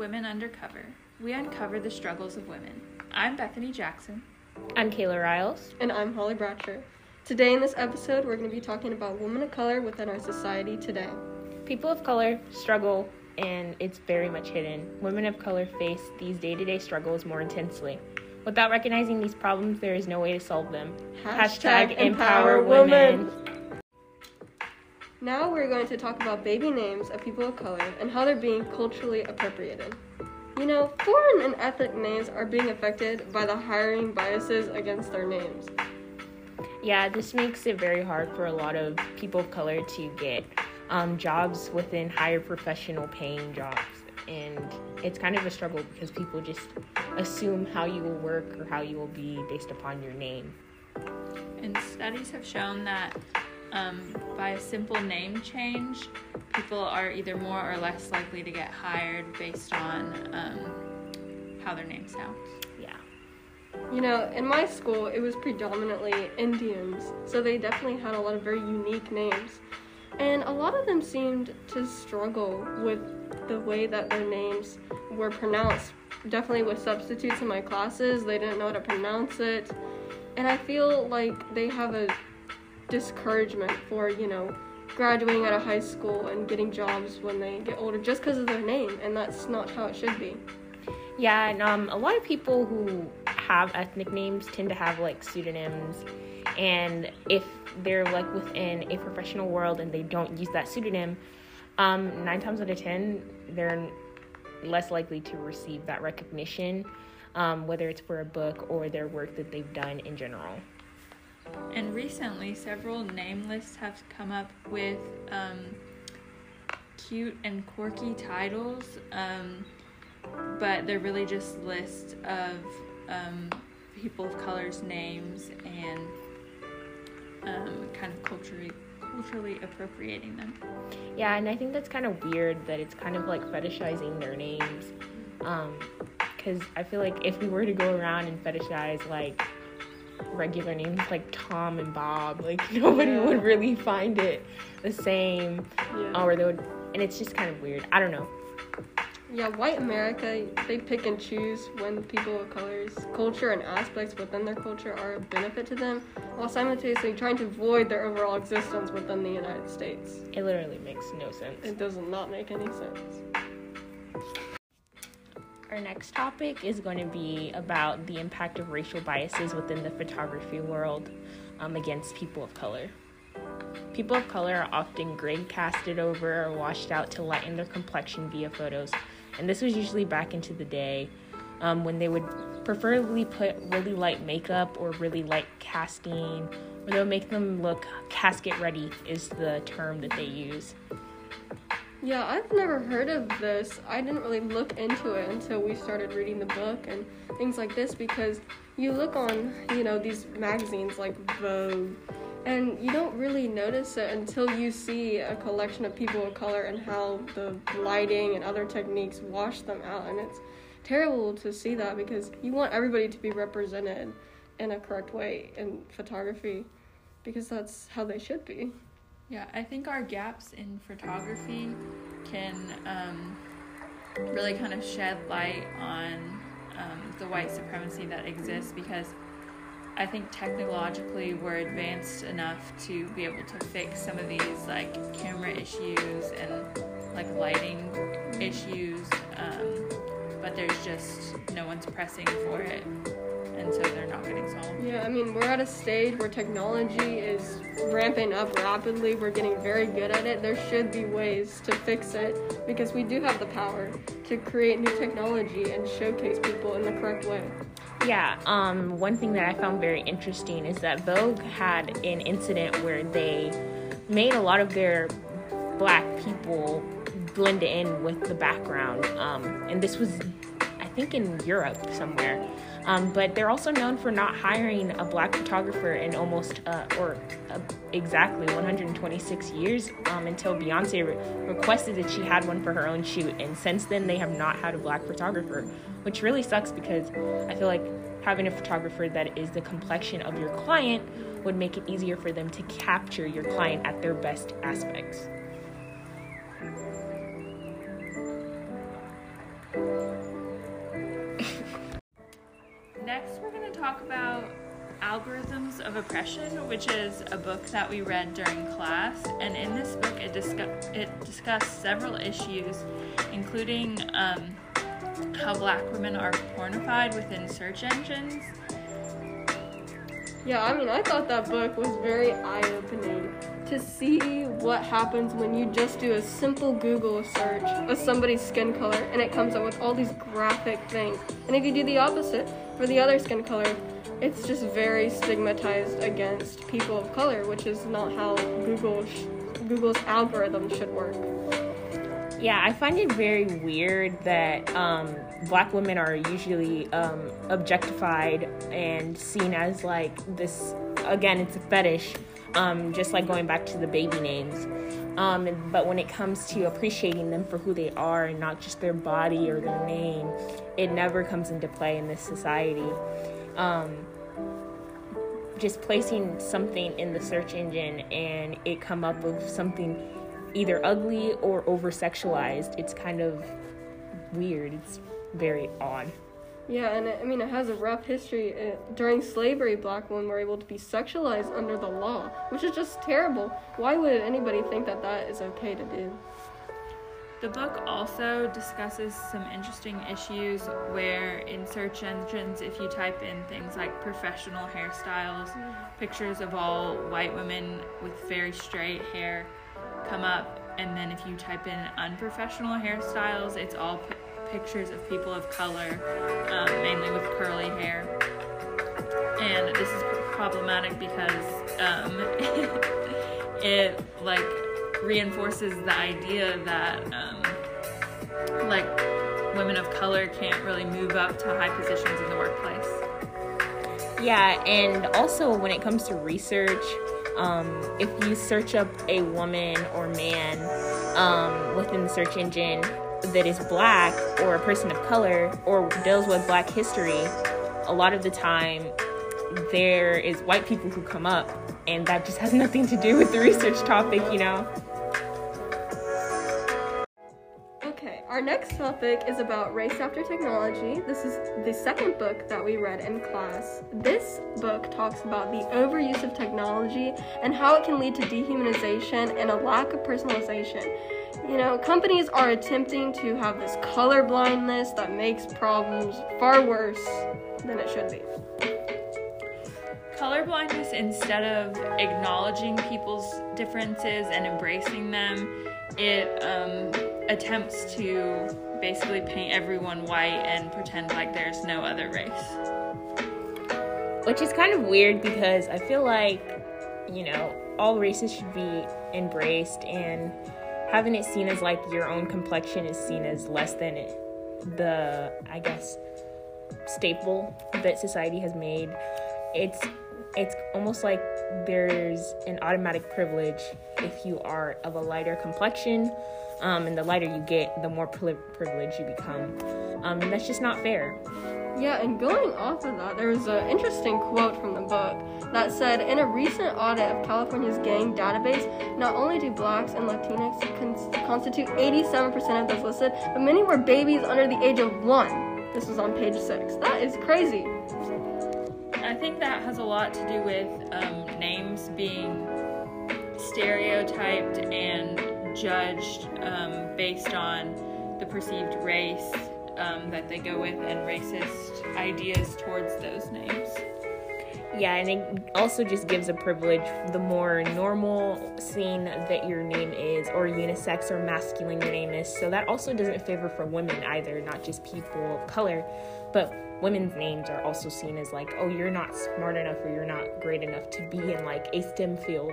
Welcome to Women Undercover. We uncover the struggles of women. I'm Bethany Jackson. I'm Kayla Riles. And I'm Holly Bratcher. Today in this episode, we're going to be talking about women of color within our society today. People of color struggle, and it's very much hidden. Women of color face these day to day struggles more intensely. Without recognizing these problems, there is no way to solve them. Hashtag, empower women. Now we're going to talk about baby names of people of color and how they're being culturally appropriated. You know, foreign and ethnic names are being affected by the hiring biases against their names. Yeah, this makes it very hard for a lot of people of color to get um, jobs within higher professional paying jobs. And it's kind of a struggle because people just assume how you will work or how you will be based upon your name. And studies have shown that um, by a simple name change, people are either more or less likely to get hired based on um, how their name sounds. Yeah. You know, in my school, it was predominantly Indians, so they definitely had a lot of very unique names. And a lot of them seemed to struggle with the way that their names were pronounced. Definitely with substitutes in my classes, they didn't know how to pronounce it. And I feel like they have a discouragement for, you know, graduating out of high school and getting jobs when they get older just because of their name, and that's not how it should be. Yeah, and um, a lot of people who have ethnic names tend to have like pseudonyms, and if they're like within a professional world and they don't use that pseudonym, um, nine times out of ten, they're less likely to receive that recognition, um, whether it's for a book or their work that they've done in general. And recently, several name lists have come up with um, cute and quirky titles, um, but they're really just lists of um, people of color's names and um, kind of culturally culturally appropriating them. Yeah, and I think that's kind of weird that it's kind of like fetishizing their names. Because I feel like if we were to go around and fetishize like regular names like Tom and Bob. Like nobody Yeah. would really find it the same, Yeah. or they would, and it's just kind of weird. I don't know. Yeah, white America, they pick and choose when people of color's culture and aspects within their culture are a benefit to them, while simultaneously trying to void their overall existence within the United States. It literally makes no sense. It does not make any sense. Our next topic is going to be about the impact of racial biases within the photography world um, against people of color. People of color are often gray casted over or washed out to lighten their complexion via photos, and this was usually back into the day um, when they would preferably put really light makeup or really light casting, or they would make them look casket ready, is the term that they use. Yeah, I've never heard of this. I didn't really look into it until we started reading the book and things like this because you look on, you know, these magazines like Vogue and you don't really notice it until you see a collection of people of color and how the lighting and other techniques wash them out and it's terrible to see that because you want everybody to be represented in a correct way in photography because that's how they should be. Yeah, I think our gaps in photography can um, really kind of shed light on um, the white supremacy that exists because I think technologically we're advanced enough to be able to fix some of these like camera issues and like lighting issues, um, but there's just no one's pressing for it, and so they're not getting solved. Yeah, I mean, we're at a stage where technology is ramping up rapidly. We're getting very good at it. There should be ways to fix it because we do have the power to create new technology and showcase people in the correct way. Yeah, um, one thing that I found very interesting is that Vogue had an incident where they made a lot of their black people blend in with the background. Um, and this was, think, in Europe somewhere. Um, but they're also known for not hiring a black photographer in almost, uh, or uh, exactly 126 years um, until Beyonce re- requested that she had one for her own shoot. And since then, they have not had a black photographer, which really sucks because I feel like having a photographer that is the complexion of your client would make it easier for them to capture your client at their best aspects. Next, we're going to talk about Algorithms of Oppression, which is a book that we read during class. And in this book, it, discuss- it discussed several issues, including um, how black women are pornified within search engines. Yeah, I mean, I thought that book was very eye opening to see what happens when you just do a simple Google search of somebody's skin color and it comes up with all these graphic things. And if you do the opposite for the other skin color, it's just very stigmatized against people of color, which is not how Google sh- Google's algorithm should work. Yeah, I find it very weird that um, black women are usually um, objectified and seen as like this. Again, it's a fetish, um, just like going back to the baby names. Um, but when it comes to appreciating them for who they are and not just their body or their name, it never comes into play in this society. Um, just placing something in the search engine and it come up with something either ugly or over sexualized, it's kind of weird. It's very odd. Yeah, and it, I mean, it has a rough history. It, during slavery, black women were able to be sexualized under the law, which is just terrible. Why would anybody think that that is okay to do? The book also discusses some interesting issues where in search engines, if you type in things like professional hairstyles, mm. pictures of all white women with very straight hair come up, and then if you type in unprofessional hairstyles, it's all p- pictures of people of color, um, mainly with curly hair. And this is problematic because um, it like reinforces the idea that um, like women of color can't really move up to high positions in the workplace. Yeah, and also when it comes to research, um, if you search up a woman or man um, within the search engine that is black or a person of color or deals with black history, a lot of the time there is white people who come up and that just has nothing to do with the research topic, you know? Okay, our next topic is about race after technology. This is the second book that we read in class. This book talks about the overuse of technology and how it can lead to dehumanization and a lack of personalization. You know, companies are attempting to have this color blindness that makes problems far worse than it should be. Colorblindness, instead of acknowledging people's differences and embracing them, it um, attempts to basically paint everyone white and pretend like there's no other race. Which is kind of weird because I feel like, you know, all races should be embraced and having it seen as like your own complexion is seen as less than it, the, I guess, staple that society has made. It's it's almost like there's an automatic privilege if you are of a lighter complexion um, and the lighter you get the more pri- privileged you become um, and that's just not fair Yeah, and going off of that, there was an interesting quote from the book that said In a recent audit of California's gang database, not only do blacks and Latinx cons- constitute 87% of those listed, but many were babies under the age of one. This was on page six. That is crazy. I think that has a lot to do with um, names being stereotyped and judged um, based on the perceived race um, that they go with and racist ideas towards those names. yeah and it also just gives a privilege the more normal seeing that your name is or unisex or masculine your name is. So that also doesn't favor for women either not just people of color. But women's names are also seen as like oh you're not smart enough or you're not great enough to be in like a stem field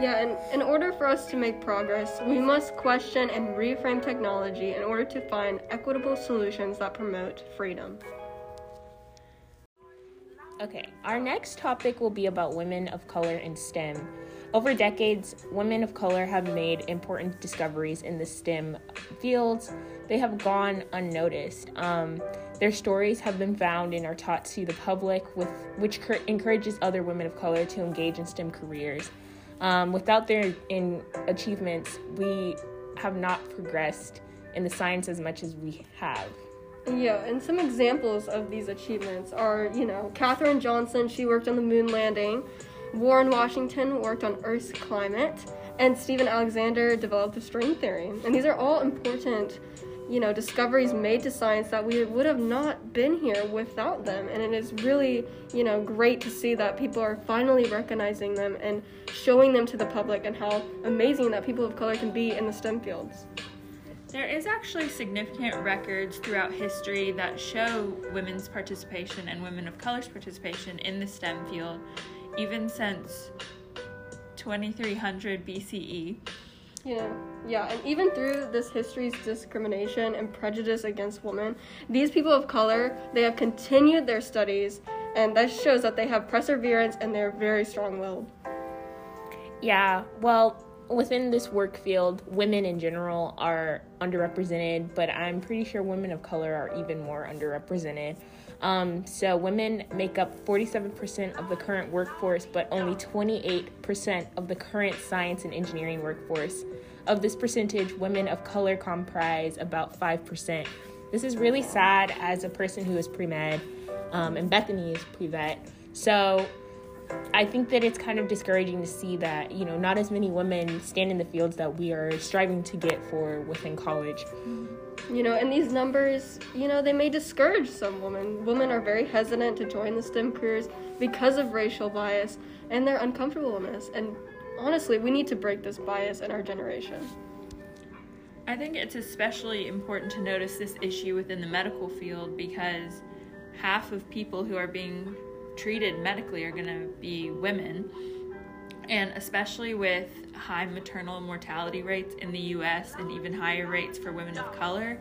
Yeah, and in order for us to make progress, we must question and reframe technology in order to find equitable solutions that promote freedom. Okay, our next topic will be about women of color in STEM. Over decades, women of color have made important discoveries in the STEM fields. They have gone unnoticed. Um, their stories have been found and are taught to the public, with which cur- encourages other women of color to engage in STEM careers. Um, without their in achievements, we have not progressed in the science as much as we have. Yeah, and some examples of these achievements are, you know, Katherine Johnson, she worked on the moon landing. Warren Washington worked on Earth's climate. And Stephon Alexander developed the string theory. And these are all important, you know, discoveries made to science that we would have not been here without them. And it is really, you know, great to see that people are finally recognizing them and showing them to the public and how amazing that people of color can be in the STEM fields. There is actually significant records throughout history that show women's participation and women of color's participation in the STEM field, even since 2300 BCE. Yeah, yeah, and even through this history's discrimination and prejudice against women, these people of color they have continued their studies, and that shows that they have perseverance and they're very strong-willed. Yeah, well, within this work field, women in general are underrepresented, but I'm pretty sure women of color are even more underrepresented. Um, so, women make up 47% of the current workforce, but only 28% of the current science and engineering workforce. Of this percentage, women of color comprise about 5%. This is really sad as a person who is pre med, um, and Bethany is pre vet. So, I think that it's kind of discouraging to see that, you know, not as many women stand in the fields that we are striving to get for within college. You know, and these numbers, you know, they may discourage some women. Women are very hesitant to join the STEM careers because of racial bias and their uncomfortableness. And honestly, we need to break this bias in our generation. I think it's especially important to notice this issue within the medical field because half of people who are being treated medically are going to be women. And especially with high maternal mortality rates in the US and even higher rates for women of color,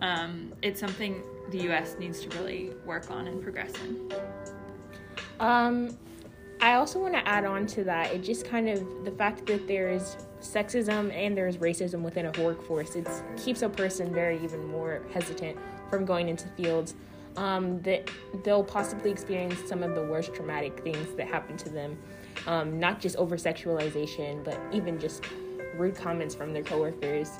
um, it's something the US needs to really work on and progress in. Um, I also want to add on to that. It just kind of the fact that there is sexism and there's racism within a workforce. It keeps a person very even more hesitant from going into fields um, that they'll possibly experience some of the worst traumatic things that happen to them. Um, not just over sexualization, but even just rude comments from their coworkers.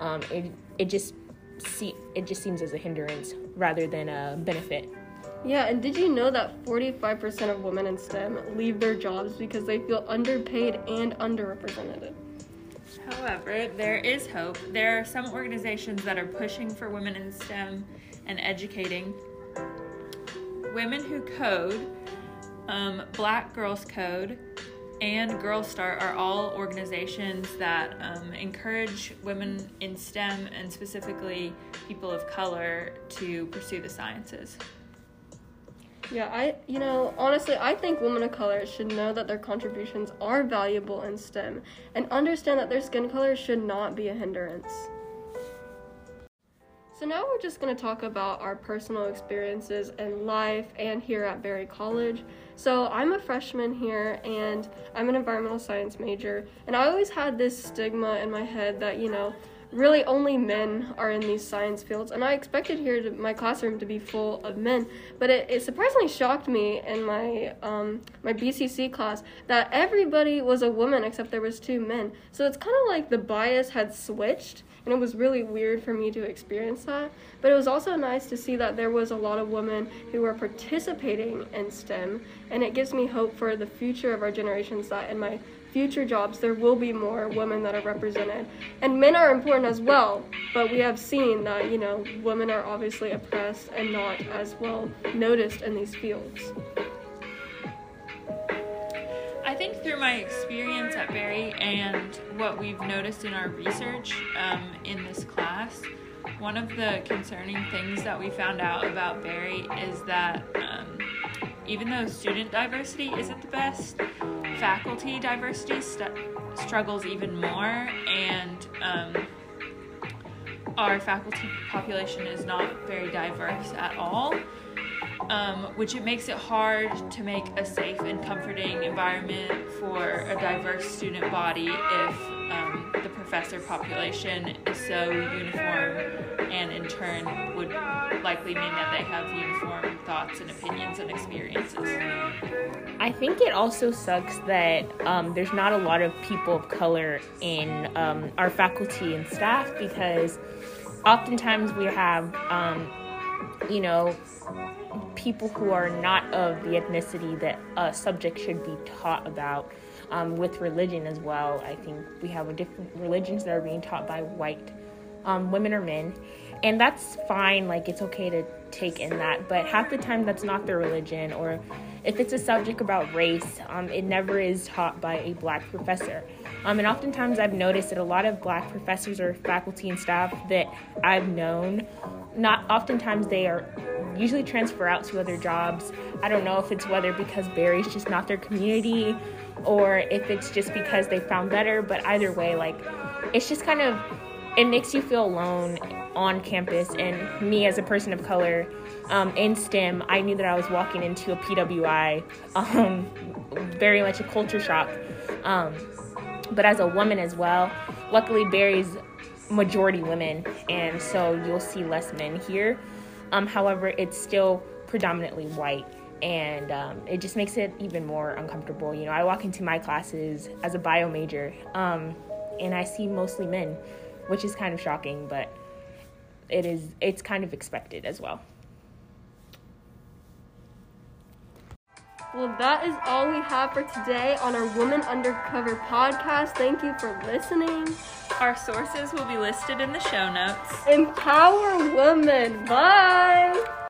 Um, it it just see it just seems as a hindrance rather than a benefit. Yeah, and did you know that 45% of women in STEM leave their jobs because they feel underpaid and underrepresented? However, there is hope. There are some organizations that are pushing for women in STEM and educating Women Who Code, um, Black Girls Code, and Girlstart are all organizations that um, encourage women in STEM and specifically people of color to pursue the sciences. Yeah, I, you know, honestly, I think women of color should know that their contributions are valuable in STEM and understand that their skin color should not be a hindrance. So now we're just going to talk about our personal experiences in life and here at Berry College. So I'm a freshman here and I'm an environmental science major, and I always had this stigma in my head that, you know, really only men are in these science fields and i expected here to my classroom to be full of men but it, it surprisingly shocked me in my um, my bcc class that everybody was a woman except there was two men so it's kind of like the bias had switched and it was really weird for me to experience that. But it was also nice to see that there was a lot of women who were participating in STEM, and it gives me hope for the future of our generations that in my future jobs there will be more women that are represented. And men are important as well, but we have seen that, you know, women are obviously oppressed and not as well noticed in these fields. Through my experience at Berry and what we've noticed in our research um, in this class, one of the concerning things that we found out about Berry is that um, even though student diversity isn't the best, faculty diversity st- struggles even more, and um, our faculty population is not very diverse at all um, which it makes it hard to make a safe and comforting environment for a diverse student body if um, the professor population is so uniform and in turn would likely mean that they have uniform thoughts and opinions and experiences. I think it also sucks that um, there's not a lot of people of color in um, our faculty and staff because oftentimes we have um, you know, people who are not of the ethnicity that a subject should be taught about. Um, with religion as well, I think we have different religions that are being taught by white um, women or men, and that's fine. Like it's okay to take in that, but half the time that's not their religion. Or if it's a subject about race, um, it never is taught by a black professor. Um, and oftentimes I've noticed that a lot of black professors or faculty and staff that I've known, not oftentimes they are usually transfer out to other jobs. I don't know if it's whether because Berry's just not their community or if it's just because they found better, but either way, like it's just kind of it makes you feel alone on campus. And me as a person of color um, in STEM, I knew that I was walking into a PWI, um, very much a culture shock. Um, but as a woman as well, luckily Berry's majority women, and so you'll see less men here. Um, however, it's still predominantly white, and um, it just makes it even more uncomfortable. You know, I walk into my classes as a bio major, um, and I see mostly men, which is kind of shocking, but it is it's kind of expected as well. Well, that is all we have for today on our Woman Undercover podcast. Thank you for listening. Our sources will be listed in the show notes. Empower women. Bye.